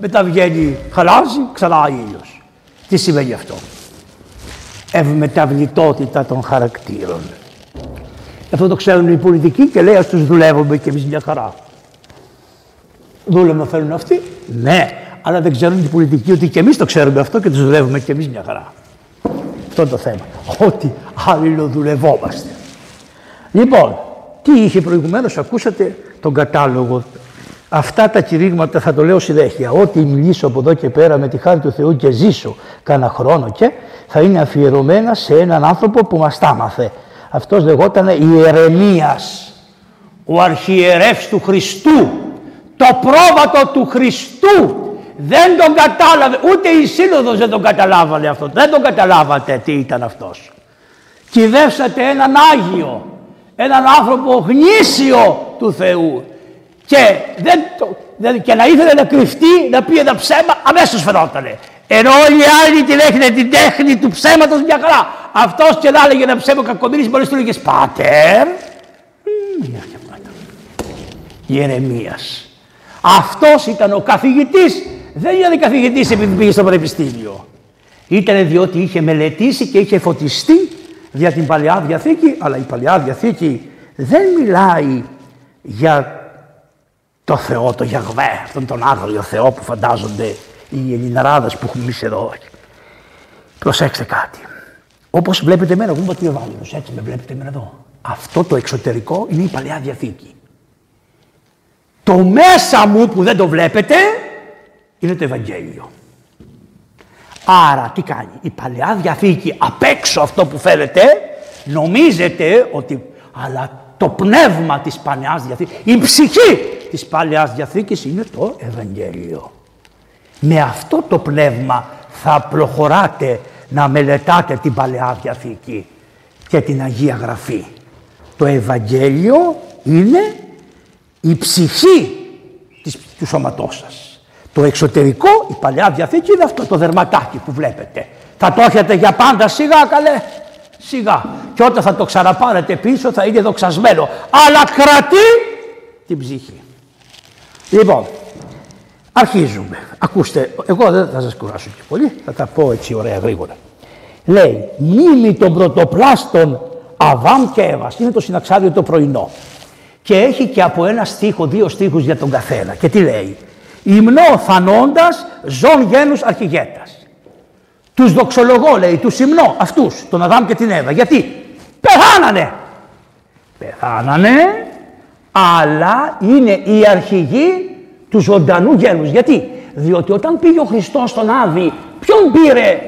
μετά βγαίνει, χαλάζει, ξανά ήλιος. Τι σημαίνει αυτό; Ευμεταβλητότητα των χαρακτήρων. Αυτό το ξέρουν οι πολιτικοί και λέει ας τους δουλεύουμε και εμείς μια χαρά. Δούλευμα θέλουν αυτοί; Ναι, αλλά δεν ξέρουν οι πολιτικοί ότι και εμείς το ξέρουμε αυτό και τους δουλεύουμε και εμείς μια χαρά. Αυτό είναι το θέμα. Ότι αλληλοδουλευόμαστε. Λοιπόν, τι είχε προηγουμένως, ακούσατε τον κατάλογο. Αυτά τα κηρύγματα θα το λέω συνέχεια. Ό,τι μιλήσω από εδώ και πέρα με τη χάρη του Θεού και ζήσω κάνα χρόνο και θα είναι αφιερωμένα σε έναν άνθρωπο που μας τα μάθε. Αυτός λεγόταν Ιερεμίας, ο αρχιερεύς του Χριστού, το πρόβατο του Χριστού. Δεν τον κατάλαβε, ούτε η σύνοδος δεν τον καταλάβανε αυτό. Δεν τον καταλάβατε τι ήταν αυτός. Κυδεύσατε έναν Άγιο, έναν άνθρωπο γνήσιο του Θεού. Και, δεν το, και να ήθελε να κρυφτεί, να πει ένα ψέμα, αμέσως φαινότανε. Ενώ όλοι οι άλλοι την έχετε την τέχνη του ψέματος μια χαρά. Αυτός και να έλεγε ένα ψέμα κακομίρι, μπορεί να του έλεγες Πάτερ. Γερεμία. Αυτός ήταν ο καθηγητής. Δεν ήταν καθηγητής επειδή πήγε στο πανεπιστήμιο. Ήταν διότι είχε μελετήσει και είχε φωτιστεί για την Παλαιά Διαθήκη, αλλά η Παλαιά Διαθήκη δεν μιλάει για το Θεό, το Γιαγβέ, αυτόν τον άγριο Θεό που φαντάζονται οι Ελληναράδες που έχουμε εμείς εδώ. Προσέξτε κάτι. Όπως βλέπετε εμένα, εγώ είμαι πατριοβάλλοντος, έτσι με βλέπετε εμένα εδώ. Αυτό το εξωτερικό είναι η Παλαιά Διαθήκη. Το μέσα μου που δεν το βλέπετε είναι το Ευαγγέλιο. Άρα τι κάνει, η Παλαιά Διαθήκη απ' έξω αυτό που θέλετε, νομίζετε ότι, αλλά το πνεύμα της Παλαιάς Διαθήκης, η ψυχή της Παλαιάς Διαθήκης είναι το Ευαγγέλιο. Με αυτό το πνεύμα θα προχωράτε να μελετάτε την Παλαιά Διαθήκη και την Αγία Γραφή. Το Ευαγγέλιο είναι η ψυχή της, του σώματός σας. Το εξωτερικό, η Παλαιά Διαθήκη είναι αυτό το δερματάκι που βλέπετε. Θα το έχετε για πάντα σιγά καλέ. Σιγά. Και όταν θα το ξαναπάρετε πίσω θα είναι δοξασμένο. Αλλά κρατεί την ψυχή. Λοιπόν, Αρχίζουμε. Ακούστε, εγώ δεν θα σας κουράσω και πολύ, θα τα πω έτσι ωραία γρήγορα. Λέει, μνήμη των πρωτοπλάστων Αβάμ και Εύας. Είναι το συναξάδιο το πρωινό. Και έχει και από ένα στίχο, δύο στίχους για τον καθένα. Και τι λέει; Υμνώ θανώντας ζών γένους αρχηγέτας. Τους δοξολογώ λέει, τους υμνώ αυτούς, τον Αδάμ και την Εύα. Γιατί; Πεθάνανε. Πεθάνανε, αλλά είναι οι αρχηγοί του ζωντανού γένους. Γιατί, διότι όταν πήγε ο Χριστός στον Άδη, ποιον πήρε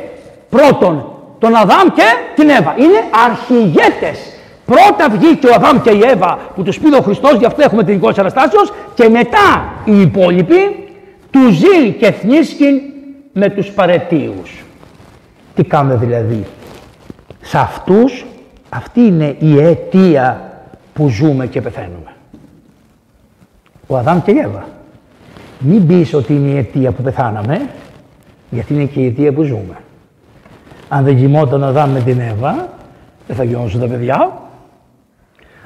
πρώτον, τον Αδάμ και την Εύα. Είναι αρχηγέτες. Πρώτα βγήκε ο Αδάμ και η Εύα που τους πήρε ο Χριστός, γι' αυτό έχουμε την εικόνα Αναστάσεως, και μετά οι υπόλοιποι τους ζήλ και θνίσκην με τους παρετίους. Τι κάνουμε δηλαδή; Σε αυτούς, αυτή είναι η αιτία που ζούμε και πεθαίνουμε. Ο Αδάμ και η Εύα. Μην πεις ότι είναι η αιτία που πεθάναμε, γιατί είναι και η αιτία που ζούμε. Αν δεν γινόταν Αδάμ με την Εύα, δεν θα γινόταν τα παιδιά.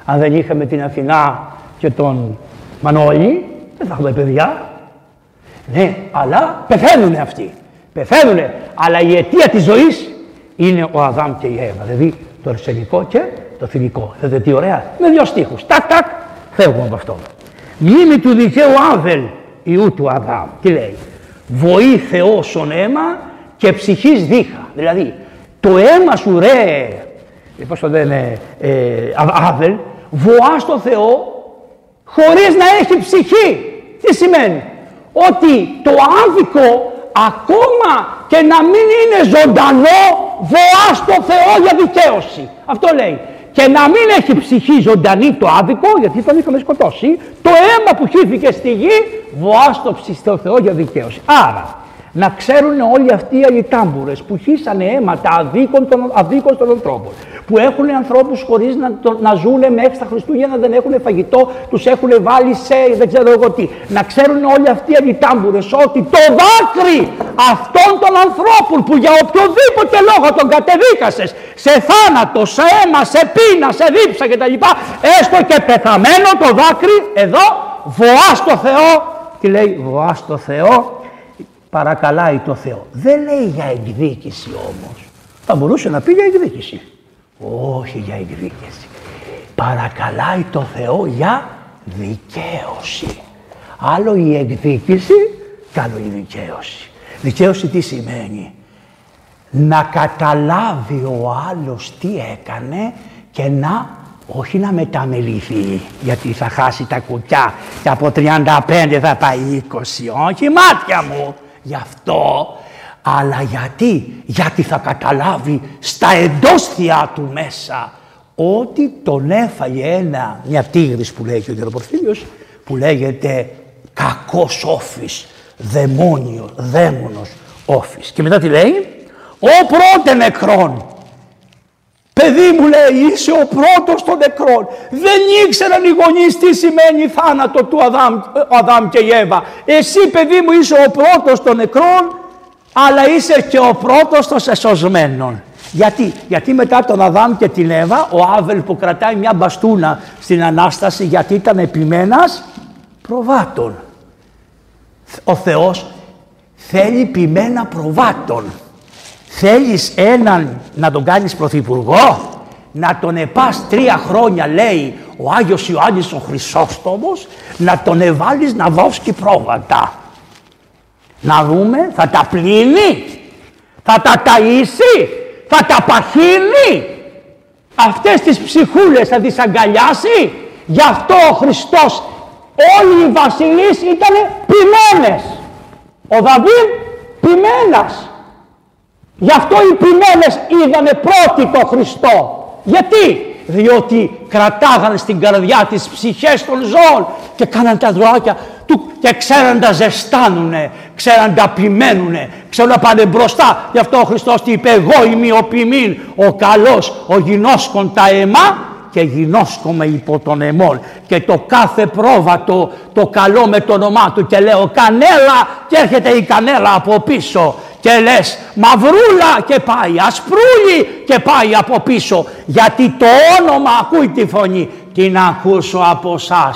Αν δεν είχαμε την Αθηνά και τον Μανώλη, δεν θα έχουμε παιδιά. Ναι, αλλά πεθαίνουν αυτοί. Πεθαίνουν. Αλλά η αιτία της ζωής είναι ο Αδάμ και η Εύα. Δηλαδή το αρσενικό και το θηλυκό. Δείτε τι ωραία. Με δύο στίχους. Τάκ, τάκ. Φεύγουμε από αυτό. Μνήμη του δικαίου Άβελ Ιού του Αδάμ. Τι λέει; Βοή Θεόσον αίμα και ψυχής δίχα. Δηλαδή, το αίμα σου ρε, ε, πώς το λένε, ε, Άβελ, βοά στο Θεό χωρίς να έχει ψυχή. Τι σημαίνει; Ότι το άδικο ακόμα και να μην είναι ζωντανό βοά στο Θεό για δικαίωση. Αυτό λέει και να μην έχει ψυχή ζωντανή το άδικο, γιατί τον είχαμε σκοτώσει, το αίμα που χύθηκε στη γη, βοάστο στο Θεό για δικαίωση. Άρα, να ξέρουν όλοι αυτοί οι αλιτάμπουρες που χύσανε αίματα αδίκων των, αδίκων των ανθρώπων, που έχουν ανθρώπους χωρίς να, το, να ζουν μέχρι τα Χριστούγεννα, δεν έχουν φαγητό, τους έχουν βάλει σε δεν ξέρω εγώ τι. Να ξέρουν όλοι αυτοί οι αλιτάμπουρες ότι το δάκρυ αυτών των ανθρώπων που για οποιοδήποτε λόγο τον κατεδίκασες σε θάνατο, σε αίμα, σε πείνα, σε δίψα κτλ. Έστω και πεθαμένο το δάκρυ εδώ βοάς στο Θεό. Τι λέει βοάς στο Θεό παρακαλάει το Θεό. Δεν λέει για εκδίκηση όμως. Θα μπορούσε να πει για εκδίκηση. Όχι για εκδίκηση. Παρακαλάει το Θεό για δικαίωση. Άλλο η εκδίκηση και άλλο η δικαίωση. Δικαίωση τι σημαίνει; Να καταλάβει ο άλλος τι έκανε και να όχι να μεταμεληθεί γιατί θα χάσει τα κουκιά και από 35 θα πάει 20. Όχι μάτια μου. Γι' αυτό. Αλλά γιατί. Γιατί θα καταλάβει στα εντόστια του μέσα ότι τον έφαγε ένα, μια τίγρης που λέει και ο Γεροπορφύριος που λέγεται κακός όφης, δαιμόνιος, δαίμονος όφης. Και μετά τι λέει, ο πρώτε νεκρόν. Παιδί μου λέει είσαι ο πρώτος των νεκρών. Δεν ήξεραν οι γονείς τι σημαίνει θάνατο του Αδάμ, ο Αδάμ και η Εύα. Εσύ παιδί μου είσαι ο πρώτος των νεκρών αλλά είσαι και ο πρώτος των εσωσμένων. Γιατί, γιατί μετά τον Αδάμ και την Εύα, ο Άβελ που κρατάει μια μπαστούνα στην Ανάσταση γιατί ήταν επιμένας προβάτων. Ο Θεός θέλει ποιμένα προβάτων. Θέλεις έναν να τον κάνεις πρωθυπουργό, να τον επάς τρία χρόνια λέει ο Άγιος Ιωάννης ο Χρυσόστομος, να τον εβάλεις να βόσκει πρόβατα. Να δούμε, θα τα πλύνει, θα τα ταΐσει, θα τα παχύνει. Αυτές τις ψυχούλες θα τις αγκαλιάσει. Γι' αυτό ο Χριστός όλοι οι βασιλείς ήταν ποιμένες. Ο Δαβίδ ποιμένας. Γι' αυτό οι ποιμένες είδανε πρώτοι το Χριστό. Γιατί, διότι κρατάγανε στην καρδιά τις ψυχές των ζώων και κάναν τα δράκια του και ξέραν τα ζεστάνουνε, ξέραν τα ποιμένουνε, ξέραν να πάνε μπροστά. Γι' αυτό ο Χριστός τι είπε, εγώ είμαι ο ποιμήν, ο καλός, ο γινώσκον τα αιμά και γινώσκομαι υπό τον αιμών. Και το κάθε πρόβατο, το καλό με το όνομά του και λέω κανέλα και έρχεται η κανέλα από πίσω και λες μαυρούλα και πάει, ασπρούλη και πάει από πίσω γιατί το όνομα ακούει τη φωνή. Τι να ακούσω από εσά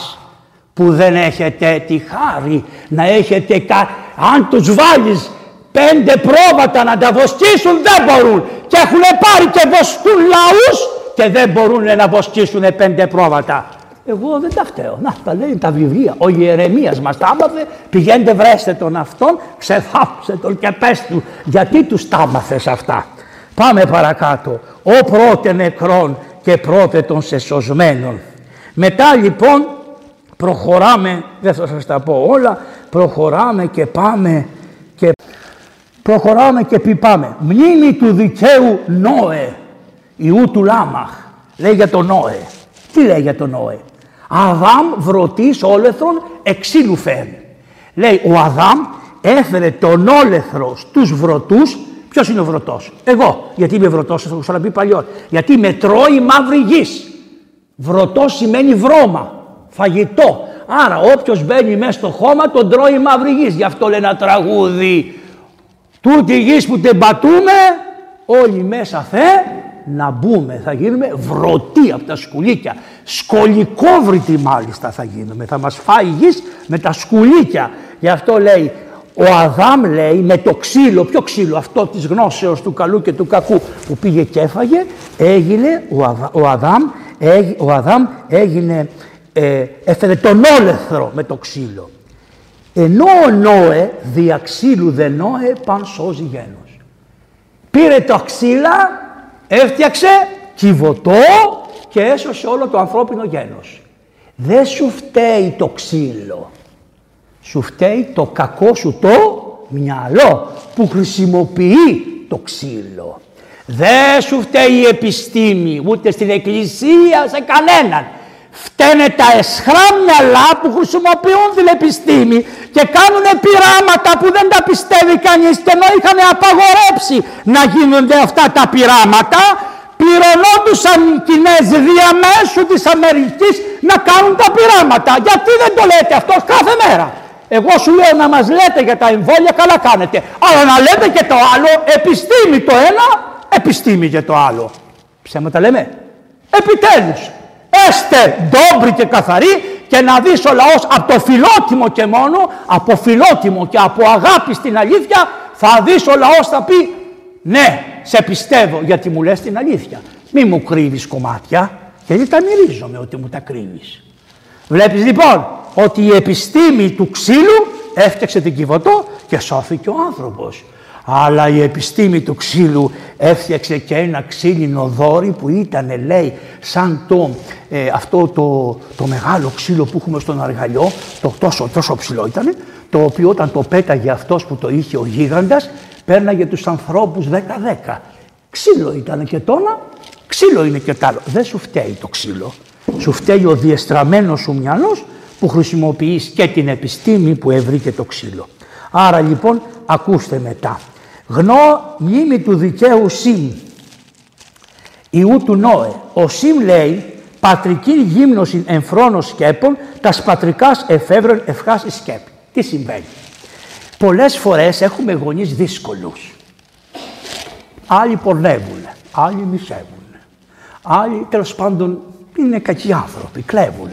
που δεν έχετε τη χάρη να έχετε κα... αν τους βάλεις πέντε πρόβατα να τα βοσκήσουν δεν μπορούν και έχουν πάρει και βοσκούν λαούς και δεν μπορούν να βοσκήσουν πέντε πρόβατα. Εγώ δεν τα φταίω. Να, τα λέει τα βιβλία. Ο Ιερεμίας μας τα άμαθε. Πηγαίνετε βρέστε τον αυτόν, ξεθάψε τον και πες του. Γιατί τους τα άμαθες αυτά. Πάμε παρακάτω. Ο πρώτε νεκρόν και πρώτε των σεσωσμένων. Μετά λοιπόν προχωράμε, δεν θα σας τα πω όλα, προχωράμε και πάμε και προχωράμε και πιπάμε. Μνήμη του δικαίου Νόε, ιού του Λάμαχ. Λέει για τον Νόε. Τι λέει για τον Νόε; Αδάμ βρωτής όλεθρον εξήλου φέρει. Λέει ο Αδάμ έφερε τον όλεθρος στους βρωτούς. Ποιος είναι ο βρωτός; Εγώ. Γιατί είμαι βρωτός, θα το ξαναπεί παλιό. Γιατί με τρώει μαύρη γης. Βρωτός σημαίνει βρώμα, φαγητό. Άρα όποιος μπαίνει μέσα στο χώμα τον τρώει μαύρη γης. Γι' αυτό λέει ένα τραγούδι. Τούτη γης που την πατούμε όλοι μέσα θε να μπούμε, θα γίνουμε βρωτοί από τα σκουλίκια. Σκολικόβρητοι μάλιστα θα γίνουμε. Θα μας φάει η γης με τα σκουλίκια. Γι' αυτό λέει ο Αδάμ λέει με το ξύλο, ποιο ξύλο, αυτό της γνώσεως του καλού και του κακού που πήγε και έφαγε, έγινε ο, Αδάμ, ο Αδάμ έγινε, ε, έφερε τον όλεθρο με το ξύλο. Ενώ ο Νόε δια ξύλου δε Νόε παν σώζει γένος. Πήρε το ξύλα έφτιαξε κυβωτό και έσωσε όλο το ανθρώπινο γένος. Δεν σου φταίει το ξύλο. Σου φταίει το κακό σου το μυαλό που χρησιμοποιεί το ξύλο. Δεν σου φταίει η επιστήμη ούτε στην εκκλησία σε κανέναν. Φταίνε τα εσχρά μυαλά που χρησιμοποιούν την επιστήμη και κάνουν πειράματα που δεν τα πιστεύει κανείς και ενώ είχαν απαγορέψει να γίνονται αυτά τα πειράματα πληρωνόντουσαν οι Κινέζοι διαμέσου της Αμερικής να κάνουν τα πειράματα. Γιατί δεν το λέτε αυτό κάθε μέρα; Εγώ σου λέω να μας λέτε για τα εμβόλια καλά κάνετε. Αλλά να λέτε και το άλλο επιστήμη το ένα, επιστήμη και το άλλο. Ψέματα λέμε. Επιτέλους. Έστε ντόμπροι και καθαροί και να δεις ο λαός από το φιλότιμο και μόνο, από φιλότιμο και από αγάπη στην αλήθεια, θα δεις ο λαός θα πει ναι, σε πιστεύω γιατί μου λες την αλήθεια. Μη μου κρύβεις κομμάτια, γιατί τα μυρίζομαι ότι μου τα κρύβεις. Βλέπεις λοιπόν ότι η επιστήμη του ξύλου έφτιαξε την Κιβωτό και σώθηκε ο άνθρωπος. Αλλά η επιστήμη του ξύλου έφτιαξε και ένα ξύλινο δόρυ που ήταν λέει σαν το, ε, αυτό το, το μεγάλο ξύλο που έχουμε στον αργαλιό, το τόσο, τόσο ψηλό ήταν, το οποίο όταν το πέταγε αυτός που το είχε ο γίγαντας, πέρναγε τους ανθρώπους 10-10. Ξύλο ήταν και τώρα, ξύλο είναι και τ' άλλο. Δεν σου φταίει το ξύλο. Σου φταίει ο διεστραμμένος σου μυαλός που χρησιμοποιείς και την επιστήμη που έβρικε το ξύλο. Άρα λοιπόν ακούστε μετά. Γνώ μνήμη του δικαίου Σιμ, ιού του Νόε. Ο Σιμ λέει πατρική γύμνωση εμφρόνος σκέπων, τας πατρικάς εφεύρων ευχάς σκέπη. Τι συμβαίνει. Πολλές φορές έχουμε γονείς δύσκολους. Άλλοι πορνεύουν, άλλοι μισεύουν, άλλοι τέλος πάντων είναι κακοί άνθρωποι, κλέβουν.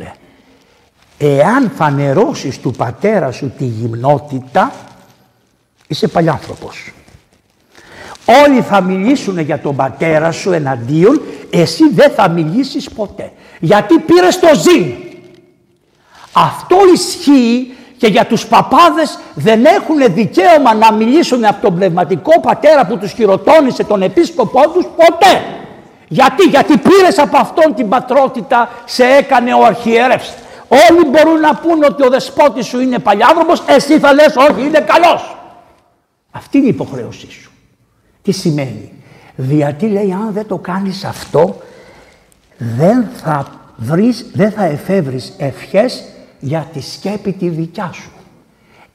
Εάν φανερώσεις του πατέρα σου τη γυμνότητα, είσαι παλιάνθρωπος. Όλοι θα μιλήσουν για τον πατέρα σου εναντίον, εσύ δεν θα μιλήσεις ποτέ. Γιατί πήρες το ζήν. Αυτό ισχύει και για τους παπάδες δεν έχουν δικαίωμα να μιλήσουν από τον πνευματικό πατέρα που τους χειροτώνησε τον επίσκοπό τους ποτέ. Γιατί, γιατί πήρες από αυτόν την πατρότητα, σε έκανε ο αρχιέρευς. Όλοι μπορούν να πούν ότι ο δεσπότης σου είναι παλιάδρομος, εσύ θα λες όχι είναι καλός. Αυτή είναι η υποχρέωσή σου. Τι σημαίνει; Γιατί λέει αν δεν το κάνεις αυτό δεν θα βρεις, δεν θα εφεύρεις ευχές για τη σκέπη τη δικιά σου.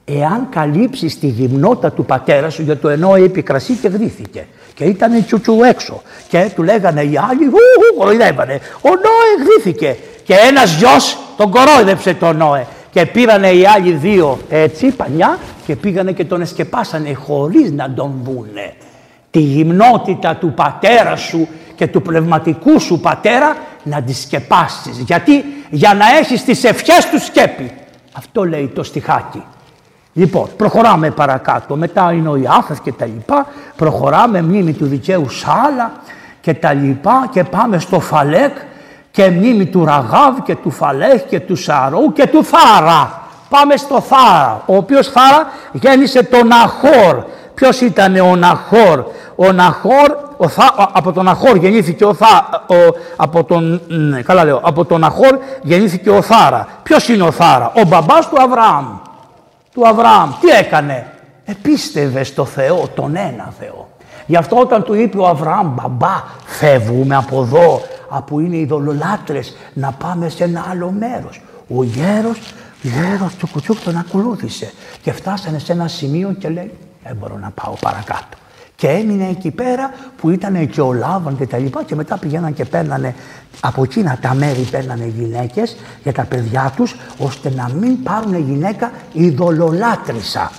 Εάν καλύψεις τη γυμνότητα του πατέρα σου, για το ενώ είπε κρασί και γδύθηκε. Και ήταν τσουτσου έξω. Και του λέγανε οι άλλοι, ου, κοροϊδεύανε. Ο Νόε γδύθηκε. Και ένας γιος τον κορόιδεψε τον Νόε. Και πήρανε οι άλλοι δύο έτσι πανιά και πήγανε και τον εσκεπάσανε χωρίς να τον βούνε. Τη γυμνότητα του πατέρα σου και του πνευματικού σου πατέρα να τη σκεπάσεις. Γιατί για να έχεις τις ευχές του σκέπη. Αυτό λέει το στιχάκι. Λοιπόν, προχωράμε παρακάτω. Μετά είναι ο Ιάφες και τα λοιπά. Προχωράμε μνήμη του δικαίου Σάλα και τα λοιπά και πάμε στο Φαλέκ και μνήμη του Ραγάβ και του Φαλέχ και του Σαρού και του Θάρα. Πάμε στο Θάρα, ο οποίος Θάρα γέννησε τον Αχόρ. Ποιος ήταν ο Ναχόρ. Ο Ναχόρ, ο Θα, από τον Αχόρ γεννήθηκε ο, Θα, ο, από τον, ναι, καλά λέω, από τον Αχόρ γεννήθηκε ο Θάρα. Ποιος είναι ο Θάρα, ο μπαμπάς του Αβραάμ. Του Αβραάμ, τι έκανε, επίστευε στο Θεό, τον ένα Θεό. Γι' αυτό όταν του είπε ο Αβραάμ, μπαμπά, φεύγουμε από εδώ, από είναι οι δολολάτρες, να πάμε σε ένα άλλο μέρος. Ο γέρος, γέρος του κουτσούκ τον ακολούθησε και φτάσανε σε ένα σημείο και λέει, δεν μπορώ να πάω παρακάτω. Και έμεινε εκεί πέρα που ήταν και ο Λάβαν και τα λοιπά και μετά πηγαίναν και παίρνανε από εκείνα τα μέρη παίρνανε γυναίκες για τα παιδιά τους ώστε να μην πάρουν γυναίκα ειδωλολάτρησα.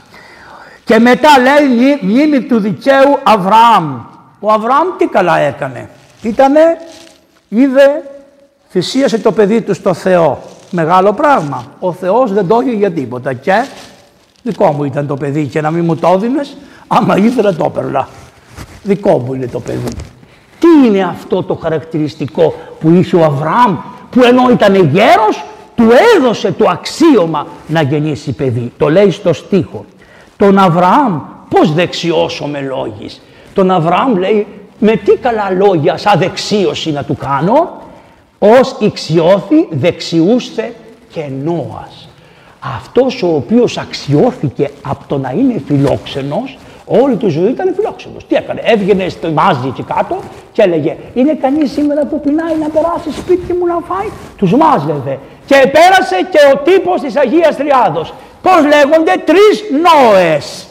Και μετά λέει μνήμη του δικαίου Αβραάμ. Ο Αβραάμ τι καλά έκανε. Ήτανε, είδε, θυσίασε το παιδί του στο Θεό. Μεγάλο πράγμα. Ο Θεός δεν το είχε για τίποτα. Και δικό μου ήταν το παιδί και να μην μου το έδινες, άμα ήθελα το έπαιρνα. Δικό μου είναι το παιδί. Τι είναι αυτό το χαρακτηριστικό που είχε ο Αβραάμ που ενώ ήταν γέρος του έδωσε το αξίωμα να γεννήσει παιδί. Το λέει στο στίχο. Τον Αβραάμ πώς δεξιώσω με λόγης. Τον Αβραάμ λέει με τι καλά λόγια σαν δεξίωση να του κάνω. Ως ηξιώθη δεξιούστε και Νόας. Αυτός ο οποίος αξιώθηκε από το να είναι φιλόξενος Όλη του ζωή ήταν φιλόξενος. Τι έκανε, έβγαινε στο μάζι εκεί κάτω και έλεγε: Είναι κανείς σήμερα που πεινάει να περάσει σπίτι μου να φάει; Τους μάζευε. Και πέρασε και ο τύπος της Αγίας Τριάδος. Πώς λέγονται, τρεις Νόες.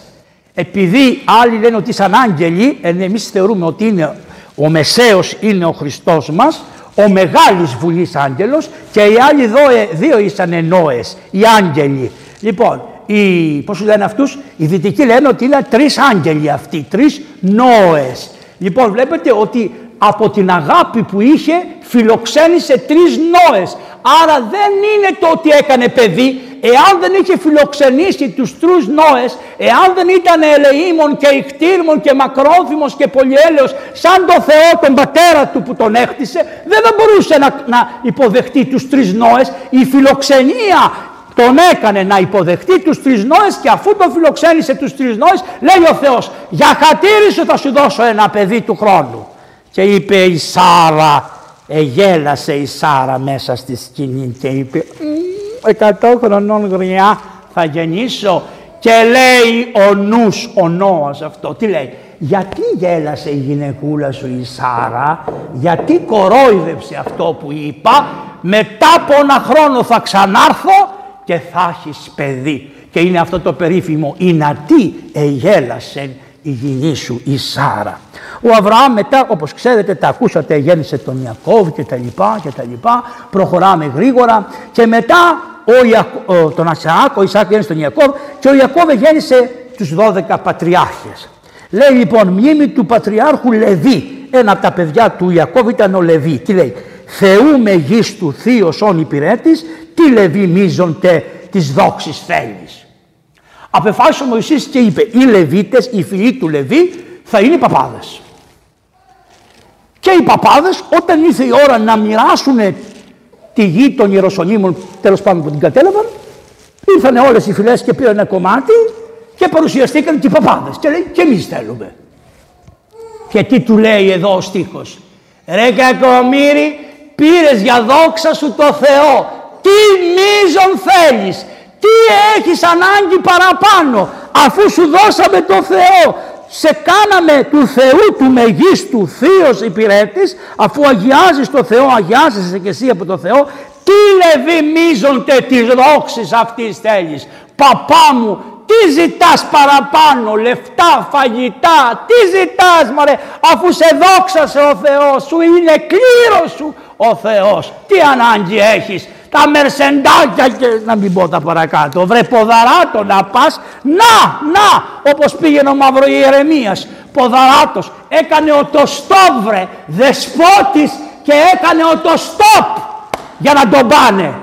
Επειδή άλλοι λένε ότι σαν άγγελοι, εμείς θεωρούμε ότι είναι ο Μεσαίος είναι ο Χριστός μας, ο μεγάλης βουλής άγγελος και οι άλλοι δύο ήσαν Νόες, οι άγγελοι. Λοιπόν, οι, πώς λένε αυτούς, οι δυτικοί λένε ότι είναι τρεις άγγελοι αυτοί, τρεις νόες. Λοιπόν βλέπετε ότι από την αγάπη που είχε φιλοξένησε τρεις νόες. Άρα δεν είναι το ότι έκανε παιδί, εάν δεν είχε φιλοξενήσει τους τρεις νόες, εάν δεν ήταν ελεήμων και ικτήρμων και μακρόθυμος και πολυέλεος σαν το Θεό τον πατέρα του που τον έκτισε, δεν θα μπορούσε να, να υποδεχτεί τους τρεις νόες. Η φιλοξενία τον έκανε να υποδεχτεί τους τρεις νόες και αφού τον φιλοξένησε τους τρεις νόες λέει ο Θεός για χατήρι σου θα σου δώσω ένα παιδί του χρόνου. Και είπε η Σάρα, εγέλασε η Σάρα μέσα στη σκηνή και είπε «Εκατό χρονών γριά θα γεννήσω» και λέει ο νους, ο νόας αυτό, τι λέει, γιατί γέλασε η γυναικούλα σου η Σάρα, γιατί κορόιδεψε αυτό που είπα, μετά από ένα χρόνο θα ξανάρθω και θα έχεις παιδί. Και είναι αυτό το περίφημο «Ινατή εγέλασε η γυνή σου η Σάρα». Ο Αβραάμ μετά, όπως ξέρετε, τα ακούσατε, γέννησε τον Ιακώβ και τα λοιπά και τα λοιπά. Προχωράμε γρήγορα και μετά ο, Ιακώ, τον Ασαάκ, ο Ισάκ γέννησε τον Ιακώβ και ο Ιακώβ γέννησε τους 12 πατριάρχες. Λέει λοιπόν μνήμη του πατριάρχου Λεβί. Ένα από τα παιδιά του Ιακώβ ήταν ο Λεβί. Τι λέει; Θεού μεγίστου θείος όν υπηρέτης, τι Λεβί μίζονται της δόξης θέλεις. Απεφάσισε ο Μωυσής και είπε οι Λεβίτες, οι φίλοι του Λεβί θα είναι οι παπάδες. Και οι παπάδες όταν ήρθε η ώρα να μοιράσουν τη γη των Ιεροσολύμων, τέλος πάντων που την κατέλαβαν, ήρθαν όλες οι φυλές και πήραν ένα κομμάτι και παρουσιαστήκαν και οι παπάδες. Και λέει και εμείς θέλουμε. Και τι του λέει εδώ ο στίχος. Ρε κακομύρι, πήρες για δόξα σου το Θεό. Τι μίζον θέλεις; Τι έχεις ανάγκη παραπάνω; Αφού σου δώσαμε το Θεό σε κάναμε του Θεού του μεγίστου θείος υπηρέτης, αφού αγιάζεις το Θεό, αγιάζεσαι και εσύ από το Θεό, τι λεβί μίζονται τις δόξης αυτής θέλεις. Παπά μου, τι ζητάς παραπάνω, λεφτά, φαγητά, τι ζητάς μωρέ, αφού σε δόξασε ο Θεός, σου είναι κλήρος σου ο Θεός. Τι ανάγκη έχεις, τα μερσεντάκια και να μην πω τα παρακάτω. Βρε ποδαράτο να πας, να, να, όπως πήγαινε ο Μαύρο Ιερεμίας. Ποδαράτος, έκανε ο το στόπ βρε, δεσπότης και έκανε ο το στόπ για να τον πάνε.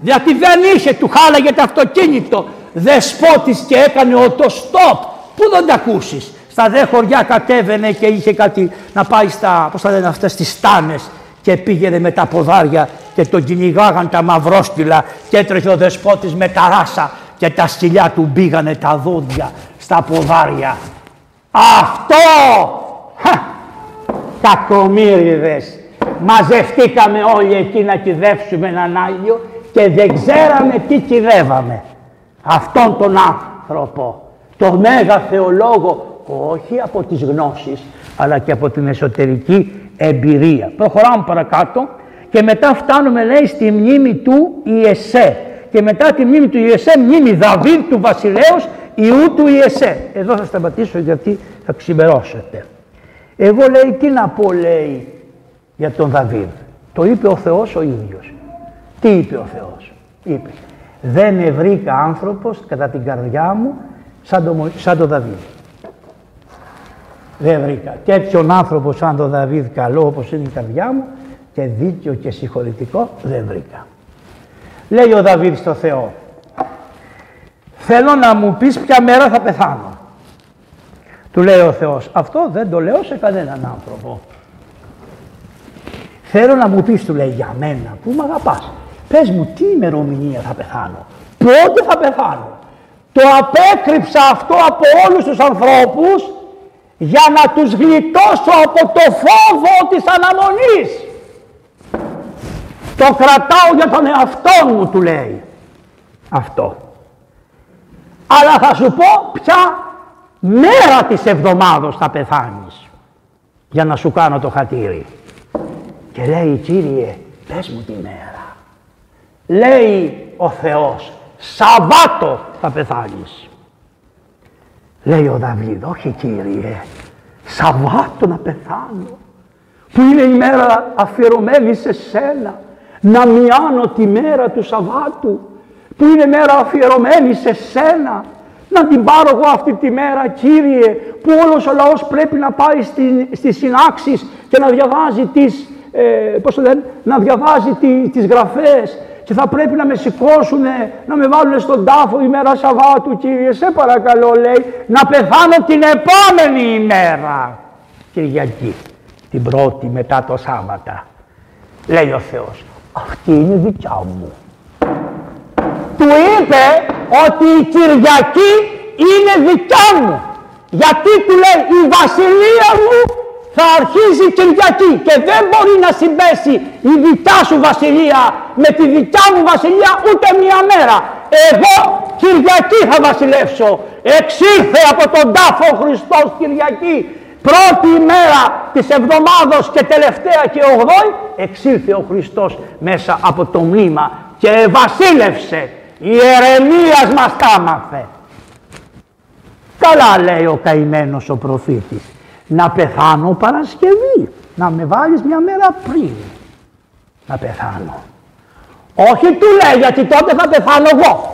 Γιατί δεν είχε, του χάλαγε το αυτοκίνητο. Δεσπότης και έκανε ο το στόπ. Πού δεν τα ακούσεις; Στα δε χωριά κατέβαινε και είχε κάτι να πάει στα, πώς θα λένε αυτές, στις στάνες και πήγαινε με τα ποδάρια και τον κυνηγάγαν τα μαυρόστιλα και έτρεχε ο δεσπότης με τα ράσα και τα σκυλιά του μπήγανε τα δόντια στα ποδάρια. Αυτό! Κακομύριδες! Μαζευτήκαμε όλοι εκεί να κυδεύσουμε έναν Άγιο και δεν ξέραμε τι κυδεύαμε. Αυτόν τον άνθρωπο, το Μέγα Θεολόγο, όχι από τις γνώσεις, αλλά και από την εσωτερική εμπειρία. Προχωράμε παρακάτω και μετά φτάνουμε λέει στη μνήμη του Ιεσέ. Και μετά τη μνήμη του Ιεσέ, μνήμη Δαβίδ του βασιλέως Ιού του Ιεσέ. Εδώ θα σταματήσω γιατί θα ξημερώσετε. Εγώ λέει τι να πω λέει για τον Δαβίδ. Το είπε ο Θεός ο ίδιος. Τι είπε ο Θεός; Είπε δεν ευρήκα άνθρωπος κατά την καρδιά μου σαν τον σαν το Δαβίδ. Δεν βρήκα. Τέτοιον άνθρωπο σαν τον Δαβίδ καλό όπως είναι η καρδιά μου και δίκαιο και συγχωρητικό δεν βρήκα. Λέει ο Δαβίδ στο Θεό, θέλω να μου πεις ποια μέρα θα πεθάνω. Του λέει ο Θεός, αυτό δεν το λέω σε κανέναν άνθρωπο. Θέλω να μου πεις, του λέει, για μένα, που με αγαπάς. Πες μου τι ημερομηνία θα πεθάνω. Πότε θα πεθάνω. Το απέκρυψα αυτό από όλους τους ανθρώπους για να τους γλιτώσω από το φόβο της αναμονής. Το κρατάω για τον εαυτό μου του λέει. Αυτό. Αλλά θα σου πω ποια μέρα της εβδομάδος θα πεθάνεις για να σου κάνω το χατήρι. Και λέει Κύριε πες μου τη μέρα. Λέει ο Θεός Σαββάτο θα πεθάνεις. Λέει ο Δαβίδ, όχι Κύριε, Σαββάτο να πεθάνω, που είναι η μέρα αφιερωμένη σε σένα, να μειάνω τη μέρα του Σαββάτου, που είναι μέρα αφιερωμένη σε σένα, Να την πάρω εγώ αυτή τη μέρα, Κύριε, που όλος ο λαός πρέπει να πάει στη, στις συνάξεις και να διαβάζει τις, ε, πώς το λένε, να διαβάζει τι, τις γραφές και θα πρέπει να με σηκώσουν, να με βάλουν στον τάφο ημέρα Σαββάτου, Κύριε, σε παρακαλώ, λέει, να πεθάνω την επόμενη ημέρα. Κυριακή, την πρώτη μετά το Σάββατα. Λέει ο Θεός, αυτή είναι δικιά μου. Του είπε ότι η Κυριακή είναι δικιά μου. Γιατί του λέει η βασιλεία μου θα αρχίζει Κυριακή και δεν μπορεί να συμπέσει η δικιά σου βασιλεία με τη δικιά μου βασιλεία ούτε μία μέρα. Εγώ Κυριακή θα βασιλεύσω. Εξήλθε από τον τάφο Χριστός Κυριακή πρώτη ημέρα της εβδομάδος και τελευταία και ογδόη εξήλθε ο Χριστός μέσα από το μνήμα και βασίλευσε. Η Ερεμίας μας τα μάθε. Καλά λέει ο καημένος ο προφήτης. Να πεθάνω Παρασκευή. Να με βάλεις μια μέρα πριν. Να πεθάνω. Όχι του λέει γιατί τότε θα πεθάνω εγώ.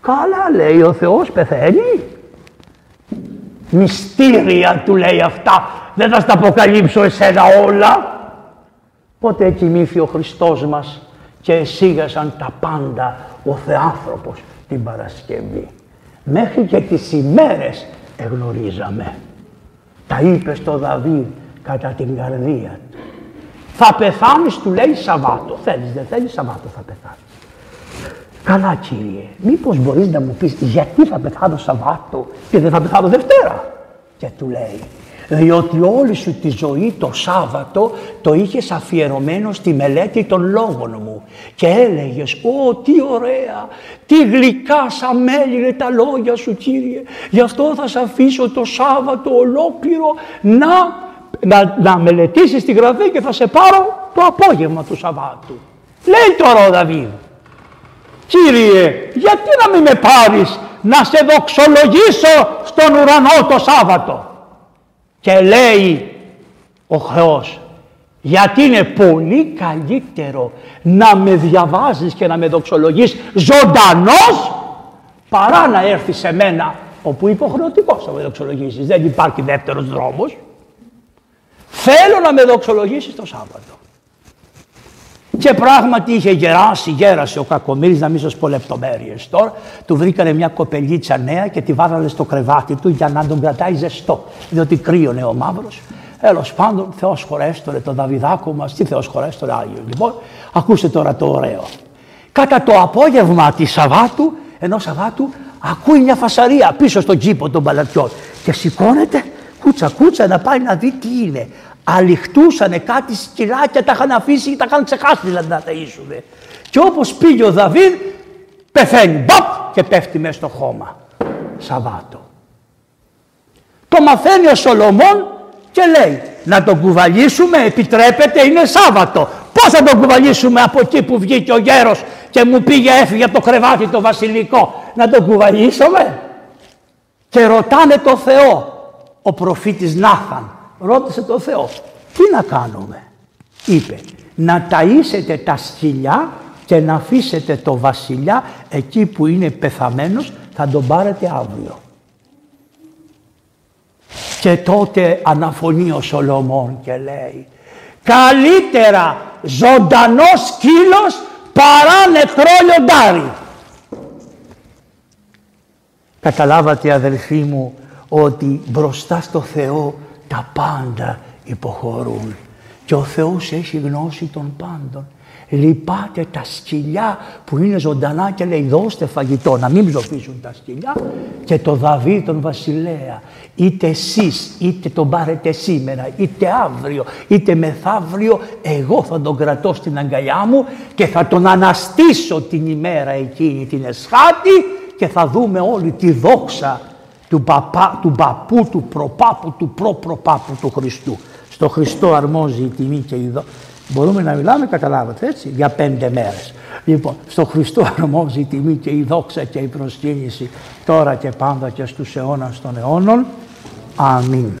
Καλά λέει ο Θεός πεθαίνει. Μυστήρια του λέει αυτά. Δεν θα στα αποκαλύψω εσένα όλα. Πότε κοιμήθη ο Χριστός μας και εσύγασαν τα πάντα ο Θεάνθρωπος την Παρασκευή. Μέχρι και τις ημέρες εγνωρίζαμε. Τα είπες στο Δαβίδ κατά την καρδία του. Θα πεθάνεις του λέει Σαββάτο. Θέλεις δεν θέλεις Σαββάτο θα πεθάνεις. Καλά Κύριε, μήπως μπορείς να μου πεις γιατί θα πεθάνω Σαββάτο και δεν θα πεθάνω Δευτέρα. Και του λέει, διότι όλη σου τη ζωή το Σάββατο το είχες αφιερωμένο στη μελέτη των λόγων μου και έλεγες «Ω, τι ωραία, τι γλυκά σαν μέλη τα λόγια σου Κύριε, γι' αυτό θα σε αφήσω το Σάββατο ολόκληρο να, να, να μελετήσεις τη Γραφή και θα σε πάρω το απόγευμα του Σαββάτου». Λέει τώρα ο Δαβίδ Κύριε, γιατί να μην με πάρεις να σε δοξολογήσω στον ουρανό το Σάββατο; Και λέει ο Θεός, γιατί είναι πολύ καλύτερο να με διαβάζεις και να με δοξολογείς ζωντανός παρά να έρθεις σε μένα όπου υποχρεωτικός θα με δοξολογήσεις. Δεν υπάρχει δεύτερος δρόμος. Θέλω να με δοξολογήσεις το Σάββατο. Και πράγματι είχε γεράσει, γέρασε ο Κακομύρης, να μην σας πω λεπτομέρειες τώρα. Του βρήκανε μια κοπελίτσα νέα και τη βάλανε στο κρεβάτι του για να τον κρατάει ζεστό, διότι κρύωνε ο μαύρος. Τέλο πάντων, Θεός χωρέστορε τον Δαβιδάκο μας, τι Θεός χωρέστορε Άγιο. Λοιπόν, ακούστε τώρα το ωραίο. Κατά το απόγευμα της Σαββάτου, ενώ Σαββάτου, ακούει μια φασαρία πίσω στον κήπο των παλατιών και σηκώνεται κούτσα κούτσα να πάει να δει τι είναι αληχτούσανε κάτι σκυλάκια, τα είχαν αφήσει και τα είχαν ξεχάσει δηλαδή να τα ίσουνε. Και όπως πήγε ο Δαβίδ, πεθαίνει, μπαπ, και πέφτει μέσα στο χώμα. Σαββάτο. Το μαθαίνει ο Σολομών και λέει, να τον κουβαλήσουμε, επιτρέπεται, είναι Σάββατο. Πώς θα τον κουβαλήσουμε από εκεί που βγήκε ο γέρος και μου πήγε έφυγε από το κρεβάτι το βασιλικό. Να τον κουβαλήσουμε; Και ρωτάνε το Θεό, ο προφήτης Νάθαν, ρώτησε το Θεό, τι να κάνουμε. Είπε, να ταΐσετε τα σκυλιά και να αφήσετε το βασιλιά εκεί που είναι πεθαμένος, θα τον πάρετε αύριο. Και τότε αναφωνεί ο Σολομών και λέει, καλύτερα ζωντανός σκύλος παρά νεκρό λιοντάρι. Καταλάβατε αδελφοί μου ότι μπροστά στο Θεό τα πάντα υποχωρούν. Και ο Θεός έχει γνώση των πάντων. Λυπάται τα σκυλιά που είναι ζωντανά και λέει δώστε φαγητό να μην ψοφήσουν τα σκυλιά και το Δαβίδ τον βασιλέα είτε εσείς είτε τον πάρετε σήμερα είτε αύριο είτε μεθαύριο εγώ θα τον κρατώ στην αγκαλιά μου και θα τον αναστήσω την ημέρα εκείνη την εσχάτη και θα δούμε όλη τη δόξα του, παπά, του παππού, του προπάπου, του προπροπάπου του Χριστού. Στο Χριστό αρμόζει η τιμή και η δόξα. Μπορούμε να μιλάμε, καταλάβατε έτσι, για πέντε μέρες. Λοιπόν, στο Χριστό αρμόζει η τιμή και η δόξα και η προσκύνηση τώρα και πάντα και στους αιώνας των αιώνων. Αμήν.